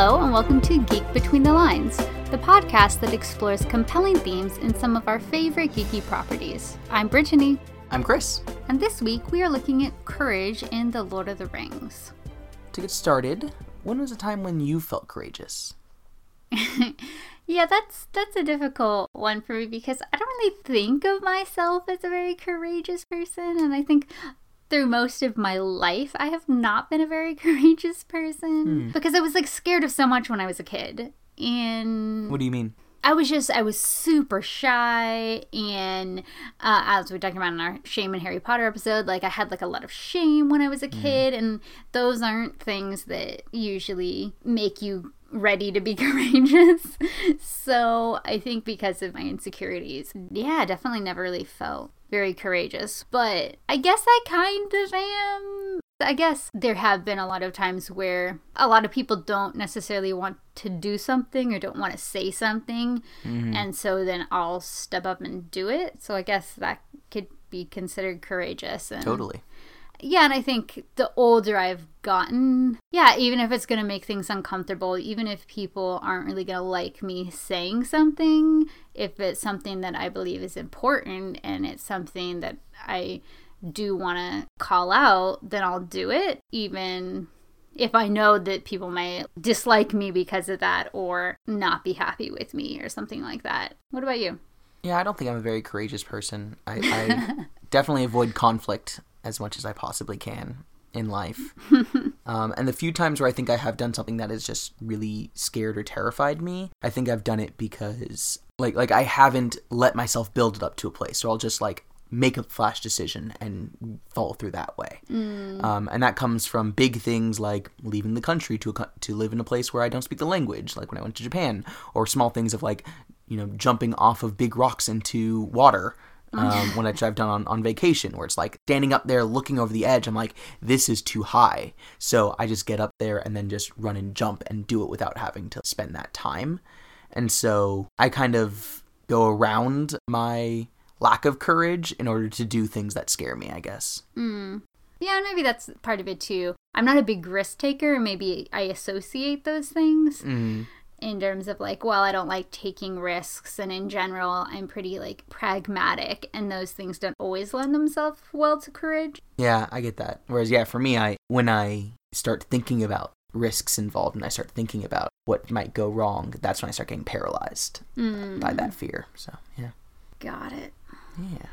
Hello, and welcome to Geek Between the Lines, the podcast that explores compelling themes in some of our favorite geeky properties. I'm Brittany, I'm Chris. and this week we are looking at courage in The Lord of the Rings. To get started, when was a time when you felt courageous? Yeah, that's that's a difficult one for me because I don't really think of myself as a very courageous person, and I think through most of my life I have not been a very courageous person because I was like scared of so much when I was a kid. And What do you mean? I was just, I was super shy. And uh, as we were talking about in our Shame and Harry Potter episode, like I had like a lot of shame when I was a kid. And those aren't things that usually make you ready to be courageous. so I think because of my insecurities, yeah, definitely never really felt very courageous. But I guess I kind of am. I guess there have been a lot of times where a lot of people don't necessarily want to do something or don't want to say something. Mm-hmm. And so then I'll step up and do it. So I guess that could be considered courageous. And Totally. Yeah, and I think the older I've gotten, yeah, even if it's going to make things uncomfortable, even if people aren't really going to like me saying something, if it's something that I believe is important and it's something that I do want to call out, then I'll do it, even if I know that people might dislike me because of that or not be happy with me or something like that. What about you? Yeah, I don't think I'm a very courageous person. I, I definitely avoid conflict as much as I possibly can in life. um, and the few times where I think I have done something that has just really scared or terrified me, I think I've done it because like like I haven't let myself build it up to a place. So I'll just like make a flash decision and follow through that way. Um, and that comes from big things like leaving the country to co- to live in a place where I don't speak the language, like when I went to Japan, or small things of like you know jumping off of big rocks into water. Um, when I've done on, on vacation, where it's like standing up there looking over the edge, I'm like, this is too high. So I just get up there and then just run and jump and do it without having to spend that time. And so I kind of go around my lack of courage in order to do things that scare me, I guess. Yeah, maybe that's part of it too. I'm not a big risk taker. Maybe I associate those things Mm. In terms of like, well, I don't like taking risks. And in general, I'm pretty like pragmatic. And those things don't always lend themselves well to courage. Yeah, I get that. Whereas, yeah, for me, I when I start thinking about risks involved and I start thinking about what might go wrong, that's when I start getting paralyzed mm. by that fear. So, yeah. Got it. Yeah.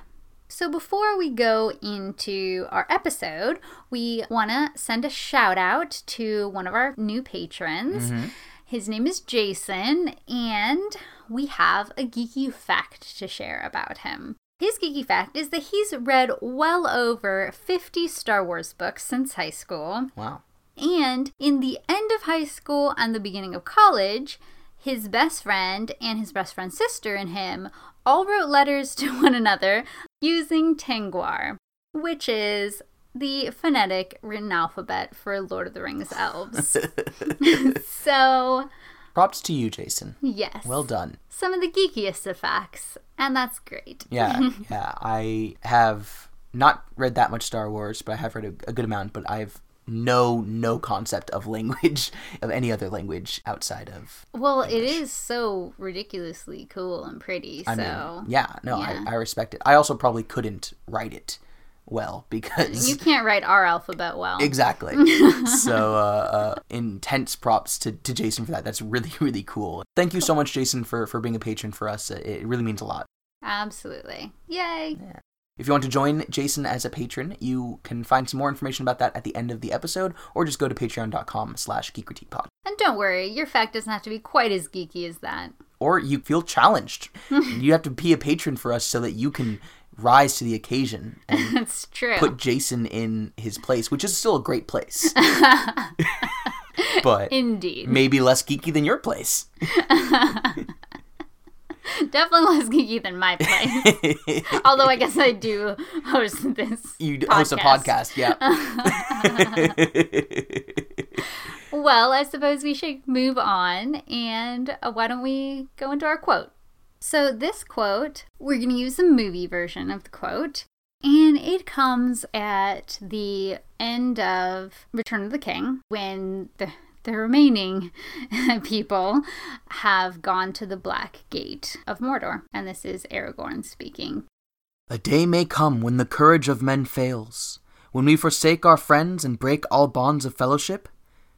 So, before we go into our episode, we want to send a shout out to one of our new patrons. Mm-hmm. His name is Jason, and we have a geeky fact to share about him. His geeky fact is that he's read well over 50 Star Wars books since high school. Wow. And in the end of high school and the beginning of college, his best friend and his best friend's sister and him all wrote letters to one another using Tengwar, which is the phonetic written alphabet for Lord of the Rings elves. so, Props to you, Jason. yes. Well done. Some of the geekiest of facts, and that's great. Yeah, yeah. I have not read that much Star Wars, but I have read a, a good amount. But I've no no concept of language of any other language outside of. Well, it is so ridiculously cool and pretty, so. I mean, yeah, no, yeah. I, I respect it. I also probably couldn't write it well because You can't write our alphabet well. Exactly. so, uh, uh, intense props to, to Jason for that. That's really, really cool. Thank you so much, Jason, for, for being a patron for us. It, it really means a lot. Absolutely. Yay. Yeah. If you want to join Jason as a patron, you can find some more information about that at the end of the episode, or just go to patreon.com slash geekcritiquepod. And don't worry, your fact doesn't have to be quite as geeky as that. Or you feel challenged. you have to be a patron for us so that you can rise to the occasion and That's true. put Jason in his place, which is still a great place. but Indeed. maybe less geeky than your place. Definitely less geeky than my place. Although I guess I do host this. you d- host a podcast, yeah. Well, I suppose we should move on. And uh, why don't we go into our quote? So, this quote, we're going to use the movie version of the quote. And it comes at the end of Return of the King when the the remaining people have gone to the Black Gate of Mordor. And this is Aragorn speaking. A day may come when the courage of men fails, when we forsake our friends and break all bonds of fellowship,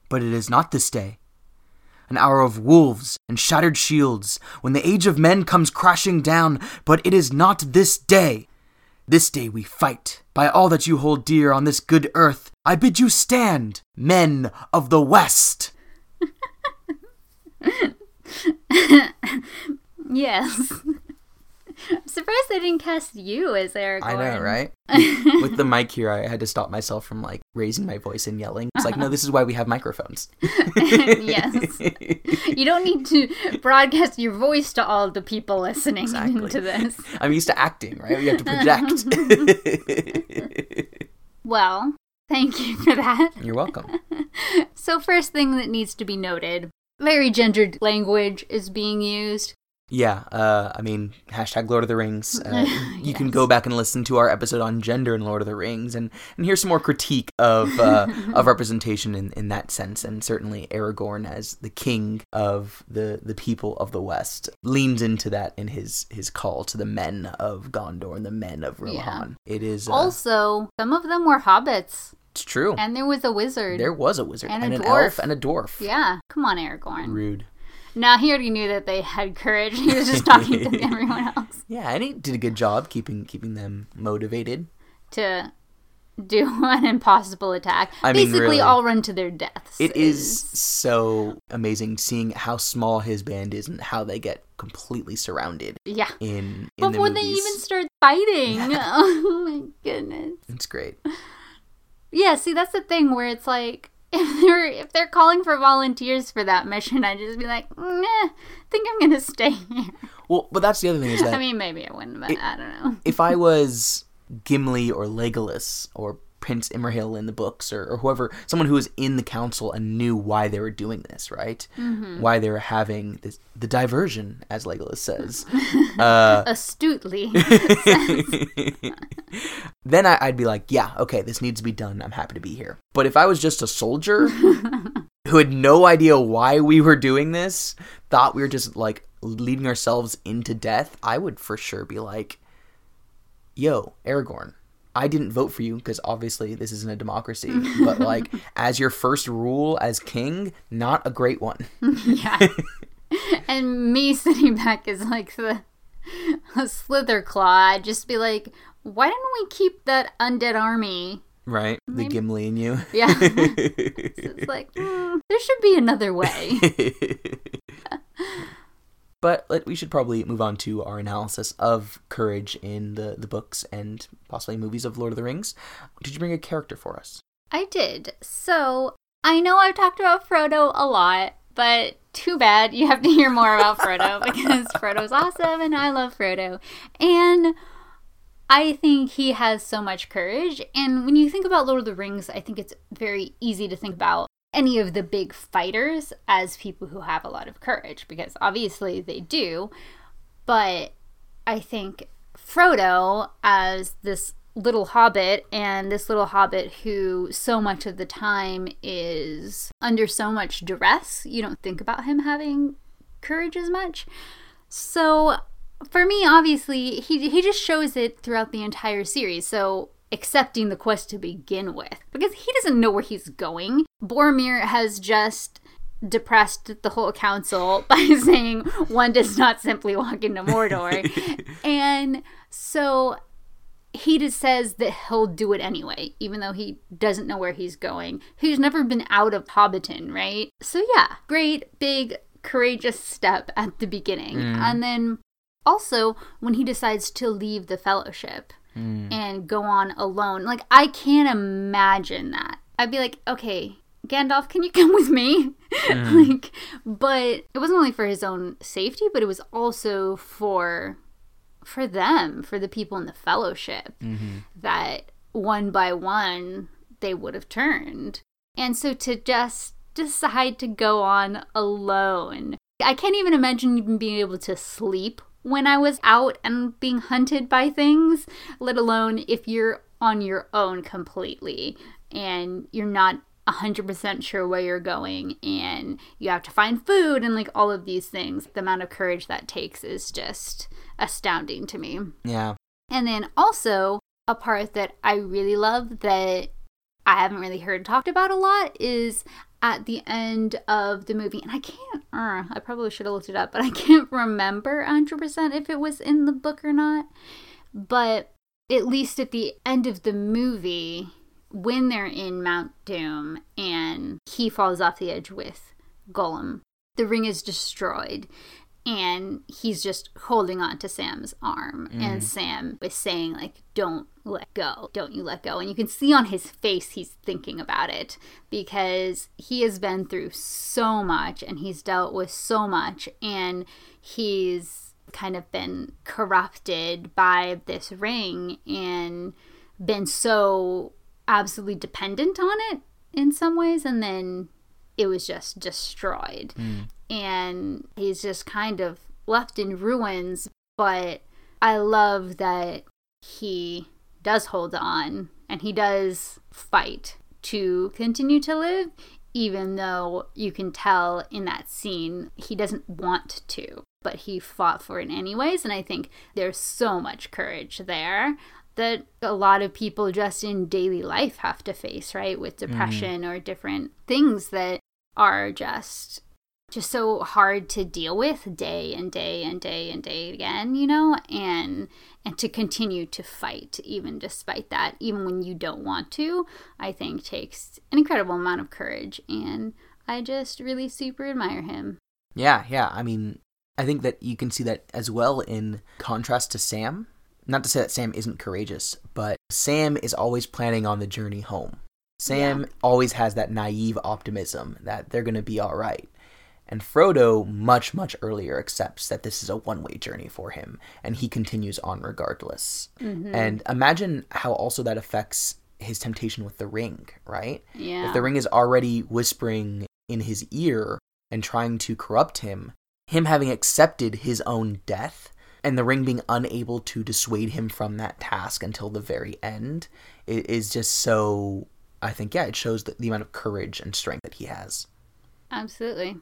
but it is not this day. An hour of wolves and shattered shields, when the age of men comes crashing down, but it is not this day. This day we fight. By all that you hold dear on this good earth, I bid you stand, men of the West. yes. I'm surprised they didn't cast you as Aragorn. I know, right? With the mic here, I had to stop myself from like raising my voice and yelling. It's like, no, this is why we have microphones. yes. You don't need to broadcast your voice to all the people listening Exactly. into this. I'm used to acting, right? We have to project. Well, thank you for that. You're welcome. So, first thing that needs to be noted very gendered language is being used. Yeah, uh, I mean, hashtag Lord of the Rings. Uh, you can go back and listen to our episode on gender in Lord of the Rings and, and hear some more critique of uh, of representation in, in that sense. And certainly Aragorn, as the king of the, the people of the West, leans into that in his, his call to the men of Gondor and the men of Rohan. It is. Uh, Also, some of them were hobbits, it's true. and there was a wizard. there was a wizard and and, a an dwarf. elf and a dwarf. Yeah, come on, Aragorn. Rude. Now he already knew that they had courage. He was just talking to everyone else Yeah, and he did a good job keeping keeping them motivated. to do an impossible attack. I mean, Basically, really. all run to their deaths. It is so amazing seeing how small his band is and how they get completely surrounded yeah. in in Before the they even start fighting. oh my goodness. It's great. Yeah, see that's the thing where it's like if they're if they're calling for volunteers for that mission, I'd just be like, nah, I think I'm gonna stay here. Well, but that's the other thing is that I mean, maybe I wouldn't, but It- I don't know. if I was Gimli or Legolas or Prince Imrahil in the books or, or whoever, someone who was in the council and knew why they were doing this, right? Mm-hmm. Why they were having this, the diversion, as Legolas says. uh, Astutely. then I, I'd be like, yeah, okay, this needs to be done. I'm happy to be here. But if I was just a soldier who had no idea why we were doing this, thought we were just like leading ourselves into death, I would for sure be like, yo, Aragorn. I didn't vote for you because obviously this isn't a democracy, but like as your first rule as king, not a great one. yeah. and me sitting back is like the a slither claw. I'd just be like, why didn't we keep that undead army? Right? The Gimli in you. Yeah. it's like, hmm, there should be another way. But let, we should probably move on to our analysis of courage in the, the books and possibly movies of Lord of the Rings. Did you bring a character for us? I did. So I know I've talked about Frodo a lot, but too bad you have to hear more about Frodo because Frodo's awesome and I love Frodo. And I think he has so much courage. And when you think about Lord of the Rings, I think it's very easy to think about any of the big fighters as people who have a lot of courage because obviously they do. But I think Frodo as this little hobbit and this little hobbit who so much of the time is under so much duress, you don't think about him having courage as much. So for me, obviously, he he just shows it throughout the entire series. So accepting the quest to begin with, because he doesn't know where he's going. Boromir has just depressed the whole council by saying one does not simply walk into Mordor, and so he just says that he'll do it anyway, even though he doesn't know where he's going. He's never been out of Hobbiton, right? So yeah, great, big, courageous step at the beginning. Mm. And then also when he decides to leave the fellowship Mm. and go on alone. Like I can't imagine that. I'd be like, okay, Gandalf, can you come with me? like, but it wasn't only for his own safety, but it was also for for them, for the people in the fellowship, mm-hmm. that one by one they would have turned. And so to just decide to go on alone, I can't even imagine even being able to sleep when I was out and being hunted by things, let alone if you're on your own completely and you're not 100% sure where you're going and you have to find food and like all of these things. The amount of courage that takes is just astounding to me. Yeah. And then also, a part that I really love that I haven't really heard talked about a lot is at the end of the movie. And I can't, uh, I probably should have looked it up, but I can't remember 100% if it was in the book or not. But at least at the end of the movie, when they're in Mount Doom and he falls off the edge with Gollum, the ring is destroyed and he's just holding on to Sam's arm. Mm. and Sam is saying like don't let go. Don't you let go. And you can see on his face he's thinking about it because he has been through so much and he's dealt with so much and he's kind of been corrupted by this ring and been so absolutely dependent on it in some ways and then it was just destroyed. Mm and he's just kind of left in ruins. But I love that he does hold on and he does fight to continue to live, even though you can tell in that scene he doesn't want to, but he fought for it anyways. And I think there's so much courage there that a lot of people just in daily life have to face, right? With mm-hmm. depression mm. or different things that are just just so hard to deal with day and day and day and day again, you know, and and to continue to fight even despite that, even when you don't want to, I think takes an incredible amount of courage and I just really super admire him. Yeah, yeah. I mean, I think that you can see that as well in contrast to Sam. Not to say that Sam isn't courageous, but Sam is always planning on the journey home. Sam yeah. always has that naive optimism that they're going to be all right. And Frodo, much, much earlier, accepts that this is a one way journey for him, and he continues on regardless. Mm-hmm. And imagine how also that affects his temptation with the ring, right? Yeah. If the ring is already whispering in his ear and trying to corrupt him, him having accepted his own death, and the ring being unable to dissuade him from that task until the very end, it is just so. I think, yeah, it shows the, the amount of courage and strength that he has. Absolutely.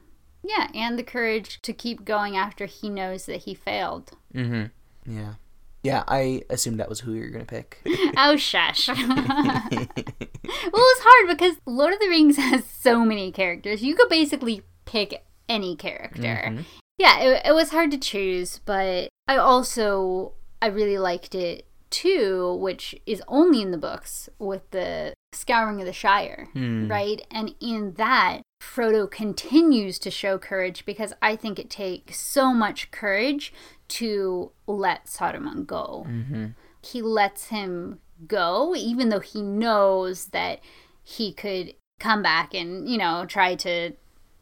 Yeah, and the courage to keep going after he knows that he failed. Mm-hmm. Yeah. Yeah, I assumed that was who you were going to pick. oh, shush. well, it was hard because Lord of the Rings has so many characters. You could basically pick any character. Mm-hmm. Yeah, it, it was hard to choose, but I also I really liked it too, which is only in the books with the Scouring of the Shire, mm. right? And in that, Frodo continues to show courage because I think it takes so much courage to let Saruman go. Mm-hmm. He lets him go, even though he knows that he could come back and, you know, try to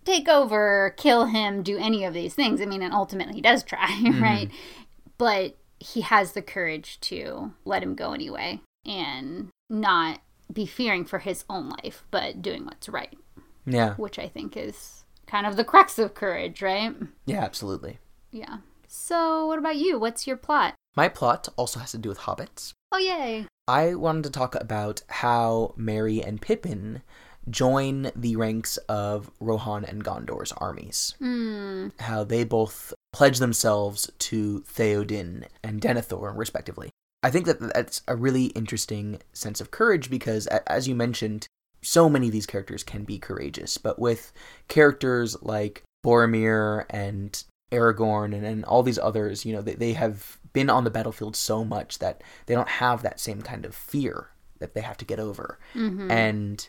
take over, kill him, do any of these things. I mean, and ultimately he does try, mm-hmm. right? But he has the courage to let him go anyway and not be fearing for his own life, but doing what's right. Yeah. Which I think is kind of the crux of courage, right? Yeah, absolutely. Yeah. So, what about you? What's your plot? My plot also has to do with hobbits. Oh, yay. I wanted to talk about how Merry and Pippin join the ranks of Rohan and Gondor's armies. Mm. How they both pledge themselves to Theoden and Denethor, respectively. I think that that's a really interesting sense of courage because, as you mentioned, so many of these characters can be courageous, but with characters like Boromir and Aragorn and, and all these others, you know, they, they have been on the battlefield so much that they don't have that same kind of fear that they have to get over. Mm-hmm. And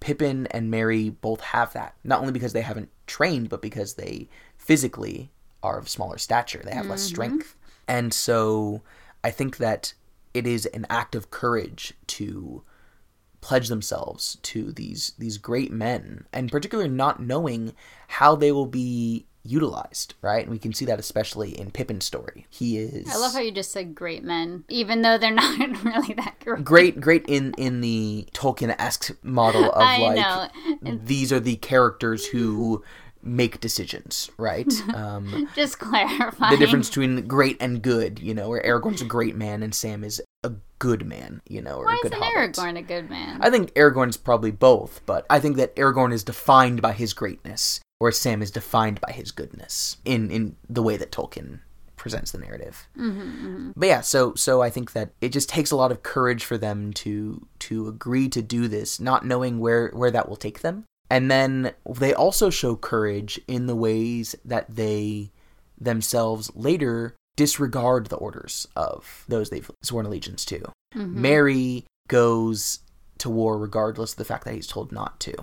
Pippin and Merry both have that, not only because they haven't trained, but because they physically are of smaller stature, they have mm-hmm. less strength. And so I think that it is an act of courage to pledge themselves to these these great men and particularly not knowing how they will be utilized right? And we can see that especially in pippin's story. He is i love how you just said great men even though they're not really that great. Great great in in the tolkien-esque model of I like know. these are the characters who make decisions, right? Um, Just clarifying. the difference between great and good, you know, where Aragorn's a great man and Sam is a good man, you know, or Why a good isn't hobbit. Aragorn a good man? I think Aragorn's probably both, but I think that Aragorn is defined by his greatness, whereas Sam is defined by his goodness in in the way that Tolkien presents the narrative. Mm-hmm, But yeah, so so I think that it just takes a lot of courage for them to to agree to do this, not knowing where where that will take them. And then they also show courage in the ways that they themselves later disregard the orders of those they've sworn allegiance to. Mm-hmm. Merry goes to war regardless of the fact that he's told not to.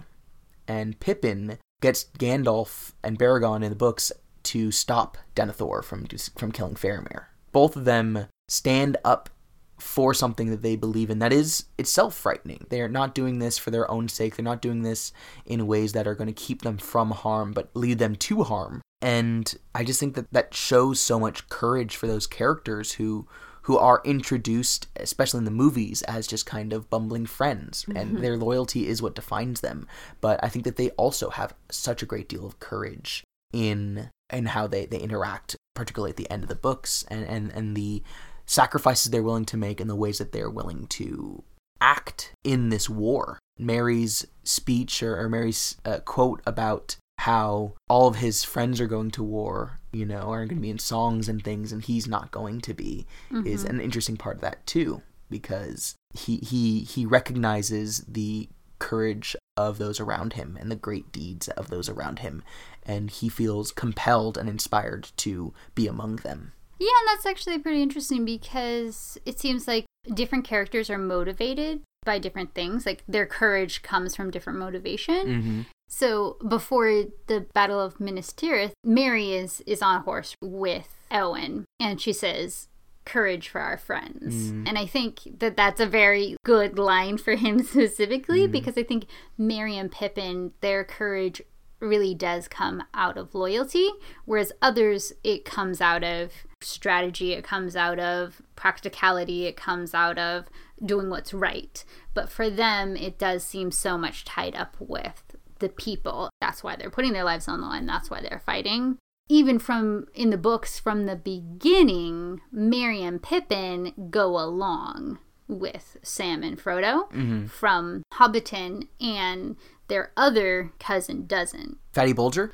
And Pippin gets Gandalf and Beregond in the books to stop Denethor from from killing Faramir. Both of them stand up for something that they believe in that is itself frightening. They are not doing this for their own sake. They're not doing this in ways that are going to keep them from harm but lead them to harm. And I just think that that shows so much courage for those characters who who are introduced, especially in the movies, as just kind of bumbling friends, and mm-hmm. their loyalty is what defines them. But I think that they also have such a great deal of courage in in how they, they interact, particularly at the end of the books, and, and, and the sacrifices they're willing to make and the ways that they're willing to act in this war. Merry's speech or, or Merry's uh, quote about how all of his friends are going to war, you know, are going to be in songs and things, and he's not going to be, is an interesting part of that too, because he he he recognizes the courage of those around him and the great deeds of those around him, and he feels compelled and inspired to be among them. Yeah, and that's actually pretty interesting because it seems like different characters are motivated by different things. Like their courage comes from different motivation. Mm-hmm. So before the Battle of Minas Tirith, Merry is is on a horse with Eowyn, and she says, "Courage for our friends." Mm. And I think that that's a very good line for him specifically Mm. because I think Merry and Pippin, their courage really does come out of loyalty, whereas others it comes out of strategy, it comes out of practicality, it comes out of doing what's right. But for them, it does seem so much tied up with the people. That's why they're putting their lives on the line. That's why they're fighting. Even from in the books from the beginning, Merry and Pippin go along with Sam and Frodo mm-hmm. from Hobbiton, and their other cousin doesn't. Fatty Bolger?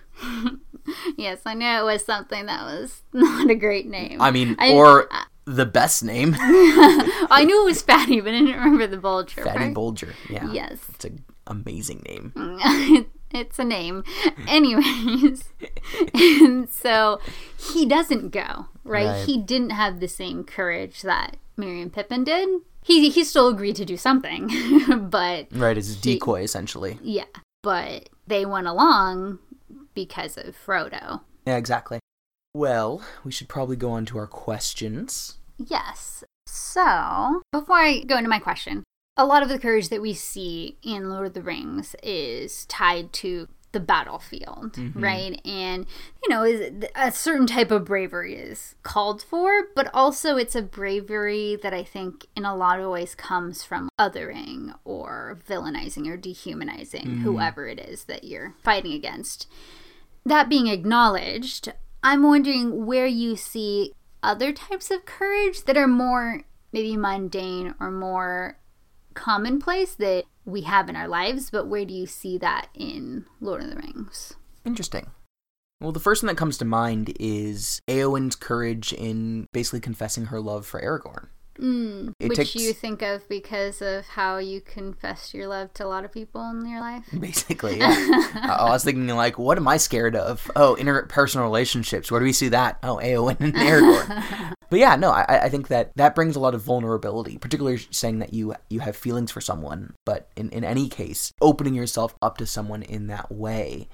Yes, I know it was something that was not a great name. I mean, I- or uh, the best name, I knew it was Fatty, but I didn't remember the Bolger. Fatty part. Bolger. Yeah, Yes. it's an amazing name. it's a name. Anyways, and so he doesn't go, right? Right. He didn't have the same courage that And Pippin did. He he still agreed to do something, but Right, it's a decoy essentially. yeah, but they went along because of Frodo. Yeah, exactly. Well, we should probably go on to our questions. Yes. So, before I go into my question, a lot of the courage that we see in Lord of the Rings is tied to the battlefield, mm-hmm. right? And, you know, is a certain type of bravery is called for, but also it's a bravery that I think in a lot of ways comes from othering or villainizing or dehumanizing mm-hmm. whoever it is that you're fighting against. That being acknowledged, I'm wondering where you see other types of courage that are more maybe mundane or more commonplace that we have in our lives, but where do you see that in Lord of the Rings? Interesting. Well, the first one that comes to mind is Eowyn's courage in basically confessing her love for Aragorn. Mm, which takes- you think of because of how you confess your love to a lot of people in your life? Basically, yeah. I I was thinking, like, what am I scared of? Oh, interpersonal relationships. Where do we see that? Oh, Eowyn and Aragorn. but yeah, no, I, I think that that brings a lot of vulnerability, particularly saying that you you have feelings for someone. But in, in any case, opening yourself up to someone in that way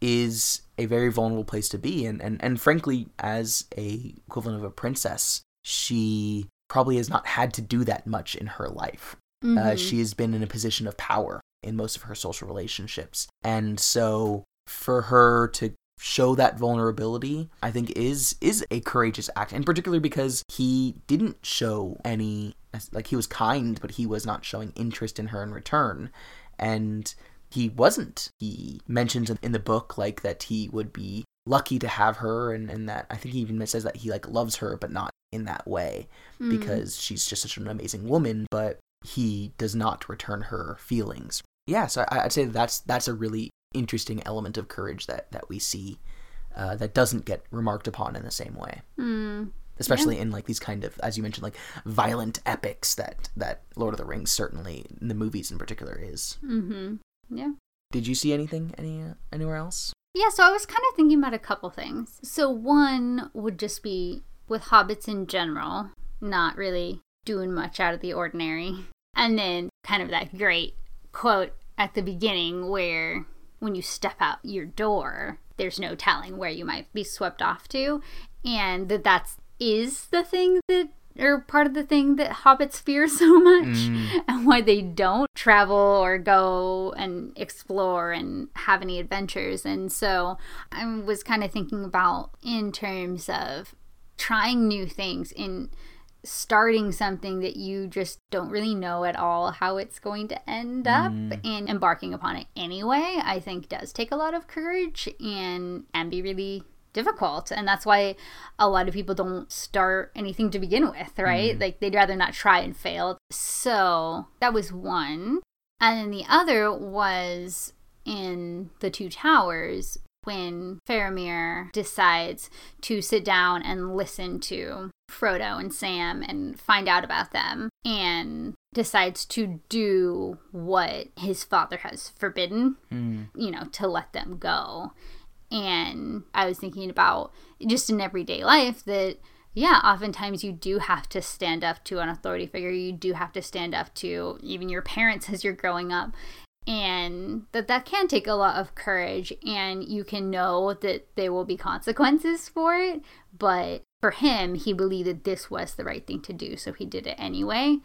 is a very vulnerable place to be. And, and, and frankly, as a equivalent of a princess, she probably has not had to do that much in her life. Uh, Mhm. she has been in a position of power in most of her social relationships. And so for her to show that vulnerability, I think is is a courageous act. And particularly because he didn't show any like he was kind, but he was not showing interest in her in return. And he wasn't. He mentions in the book like that he would be lucky to have her and, and that I think he even says that he like loves her but not in that way Mm. because she's just such an amazing woman, but he does not return her feelings. Yeah, so I, I'd say that's that's a really interesting element of courage that that we see uh, that doesn't get remarked upon in the same way, Mm. especially in like these kind of, as you mentioned, like violent epics that that Lord of the Rings certainly in the movies in particular is. Mm-hmm. Yeah. Did you see anything any uh, anywhere else? Yeah, so I was kind of thinking about a couple things. So one would just be with hobbits in general, not really doing much out of the ordinary. And then kind of that great quote at the beginning where when you step out your door, there's no telling where you might be swept off to, and that that's is the thing that or part of the thing that hobbits fear so much mm. and why they don't travel or go and explore and have any adventures. And so I was kind of thinking about in terms of trying new things in starting something that you just don't really know at all how it's going to end up mm. and embarking upon it anyway i think does take a lot of courage and and be really difficult and that's why a lot of people don't start anything to begin with right? Mm-hmm. Like they'd rather not try and fail. So that was one. And then the other was in the two towers when Faramir decides to sit down and listen to Frodo and Sam and find out about them and decides to do what his father has forbidden, hmm. you know, to let them go. And I was thinking about just in everyday life that yeah, oftentimes you do have to stand up to an authority figure. You do have to stand up to even your parents as you're growing up. And that that can take a lot of courage and you can know that there will be consequences for it, but for him, he believed that this was the right thing to do, so he did it anyway.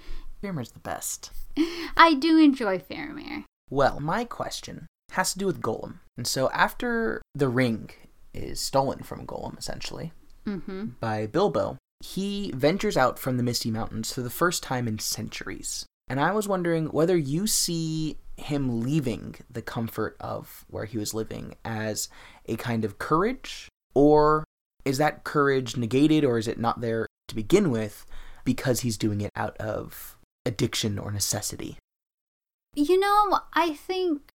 Faramir's the best. I do enjoy Faramir. Well, my question has to do with Gollum. And so after the ring is stolen from Gollum, essentially, Mm-hmm. by Bilbo, he ventures out from the Misty Mountains for the first time in centuries. And I was wondering whether you see him leaving the comfort of where he was living as a kind of courage, or is that courage negated, or is it not there to begin with because he's doing it out of addiction or necessity? You know, I think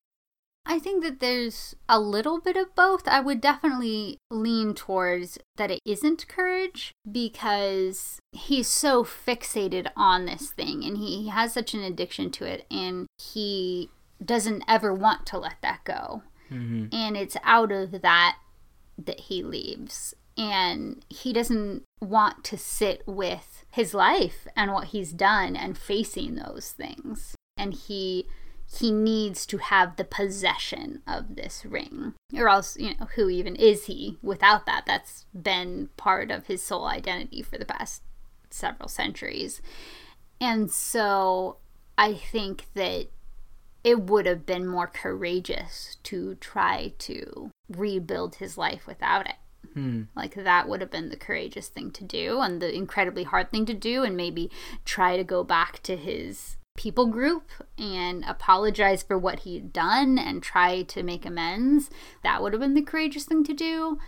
I think that there's a little bit of both. I would definitely lean towards that it isn't courage because he's so fixated on this thing and he has such an addiction to it and he doesn't ever want to let that go. Mm-hmm. And it's out of that that he leaves. And he doesn't want to sit with his life and what he's done and facing those things. And he he needs to have the possession of this ring. Or else, you know, who even is he without that? That's been part of his sole identity for the past several centuries. And so I think that it would have been more courageous to try to rebuild his life without it. Hmm. Like that would have been the courageous thing to do and the incredibly hard thing to do, and maybe try to go back to his people group and apologize for what he'd done and try to make amends. That would have been the courageous thing to do.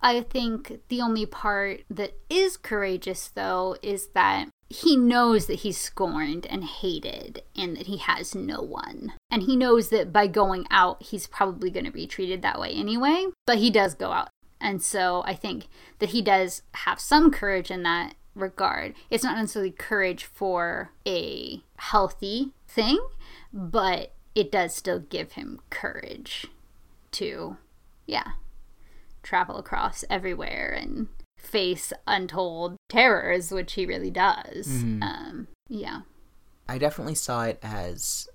I think the only part that is courageous, though, is that he knows that he's scorned and hated and that he has no one. And he knows that by going out, he's probably going to be treated that way anyway, but he does go out. And so I think that he does have some courage in that regard. It's not necessarily courage for a healthy thing, but it does still give him courage to, yeah, travel across everywhere and face untold terrors, which he really does. Mhm. Um, yeah. I definitely saw it as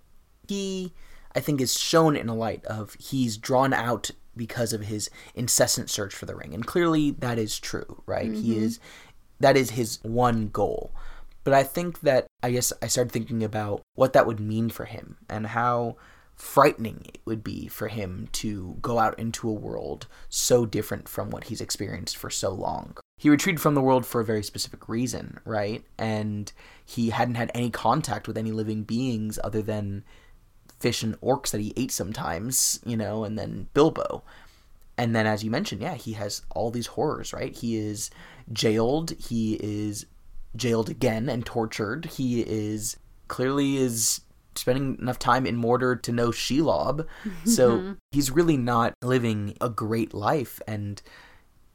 he, I think, is shown in a light of he's drawn out because of his incessant search for the ring, and clearly that is true, right? He is that is his one goal. But I think that I guess I started thinking about what that would mean for him and how frightening it would be for him to go out into a world so different from what he's experienced for so long. He retreated from the world for a very specific reason, right? And he hadn't had any contact with any living beings other than fish and orcs that he ate sometimes, you know, and then Bilbo. And then, as you mentioned, yeah, he has all these horrors, right? He is jailed. He is jailed again and tortured. He is clearly is spending enough time in Mordor to know Shelob. So he's really not living a great life and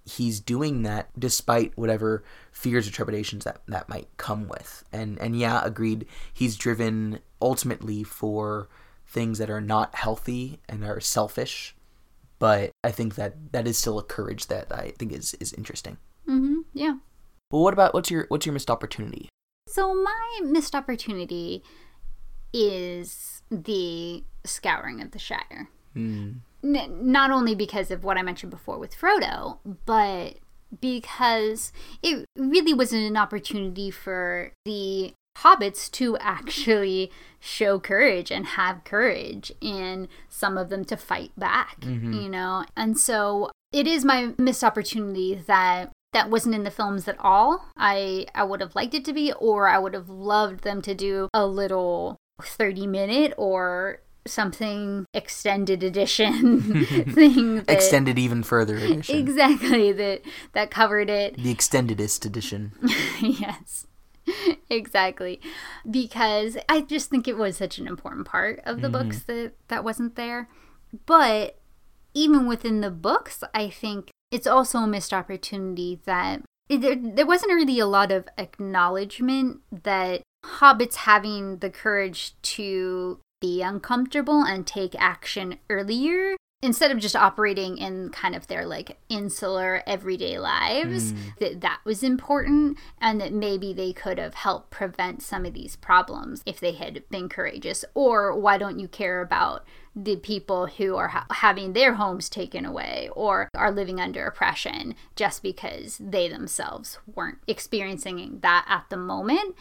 he's doing that despite whatever fears or trepidations that that might come with. And and yeah, agreed, he's driven ultimately for things that are not healthy and are selfish. But I think that that is still a courage that I think is is interesting. Mm-hmm. Yeah. But what about what's your what's your missed opportunity? So my missed opportunity is the scouring of the Shire. Hmm. N- not only because of what I mentioned before with Frodo, but because it really was an opportunity for the hobbits to actually show courage and have courage and some of them to fight back mm-hmm. you know? And so it is my missed opportunity that that wasn't in the films at all. I i would have liked it to be or i would have loved them to do a little 30 minute or something extended edition thing that, Extended even further edition. exactly that that covered it. The extendedest edition. yes exactly. Because i just think it was such an important part of the books mm-hmm. that that wasn't there. But even within the books i think it's also a missed opportunity that there, there wasn't really a lot of acknowledgement that hobbits having the courage to be uncomfortable and take action earlier instead of just operating in kind of their like insular everyday lives hmm. that that was important and that maybe they could have helped prevent some of these problems if they had been courageous. Or why don't you care about the people who are ha- having their homes taken away or are living under oppression just because they themselves weren't experiencing that at the moment?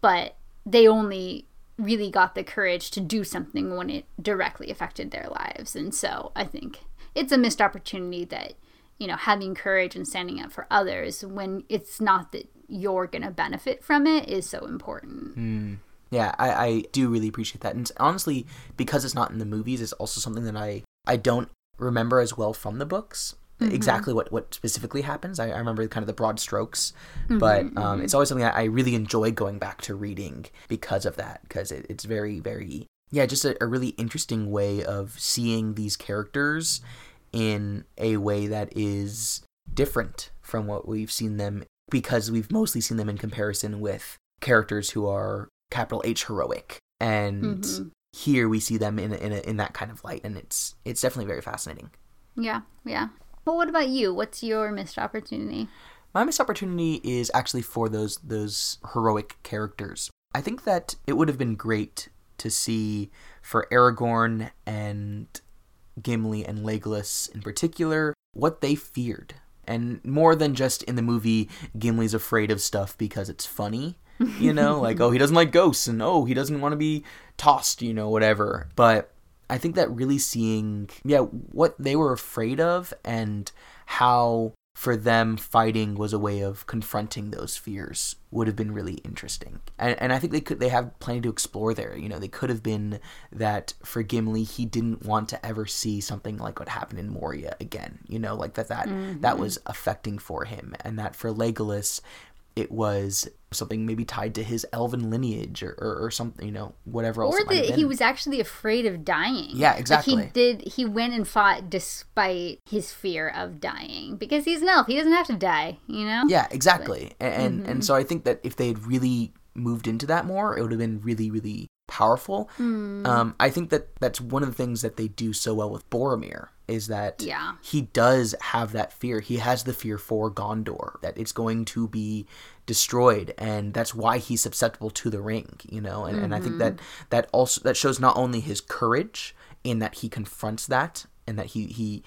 But they only really got the courage to do something when it directly affected their lives. And so I think it's a missed opportunity that, you know, having courage and standing up for others when it's not that you're going to benefit from it is so important. Hmm. Yeah, I, I do really appreciate that. And honestly, because it's not in the movies, it's also something that I, I don't remember as well from the books. Mm-hmm. Exactly what, what specifically happens. I, I remember kind of the broad strokes, mm-hmm. but um, mm-hmm. it's always something that I really enjoy going back to reading because of that. Because it, it's very, very, yeah, just a, a really interesting way of seeing these characters in a way that is different from what we've seen them because we've mostly seen them in comparison with characters who are capital H heroic and here we see them in in a, in that kind of light and it's it's definitely very fascinating. Yeah, yeah. But what about you? What's your missed opportunity? My missed opportunity is actually for those those heroic characters. I think that it would have been great to see for Aragorn and Gimli and Legolas in particular what they feared. And more than just in the movie Gimli's afraid of stuff because it's funny, you know, like oh he doesn't like ghosts and oh he doesn't want to be tossed, you know, whatever. But I think that really seeing, yeah, what they were afraid of and how for them fighting was a way of confronting those fears would have been really interesting. And, and I think they could they have plenty to explore there. You know, they could have been that for Gimli he didn't want to ever see something like what happened in Moria again. You know, like that that that mm-hmm. was affecting for him, and that for Legolas it was something maybe tied to his elven lineage or, or, or something, you know, whatever else. Or it might have that he was actually afraid of dying. Yeah, Like exactly. he did. He went and fought despite his fear of dying because he's an elf. He doesn't have to die. You know. Yeah, exactly. A- And Mm-hmm. and, so I think that if they had really moved into that more, it would have been really really powerful. Hmm. Um, I think that that's one of the things that they do so well with Boromir is that Yeah. he does have that fear. He has the fear for Gondor that it's going to be destroyed, and that's why he's susceptible to the ring. You know, and, and I think that Mm-hmm. that also that shows not only his courage in that he confronts that and that he he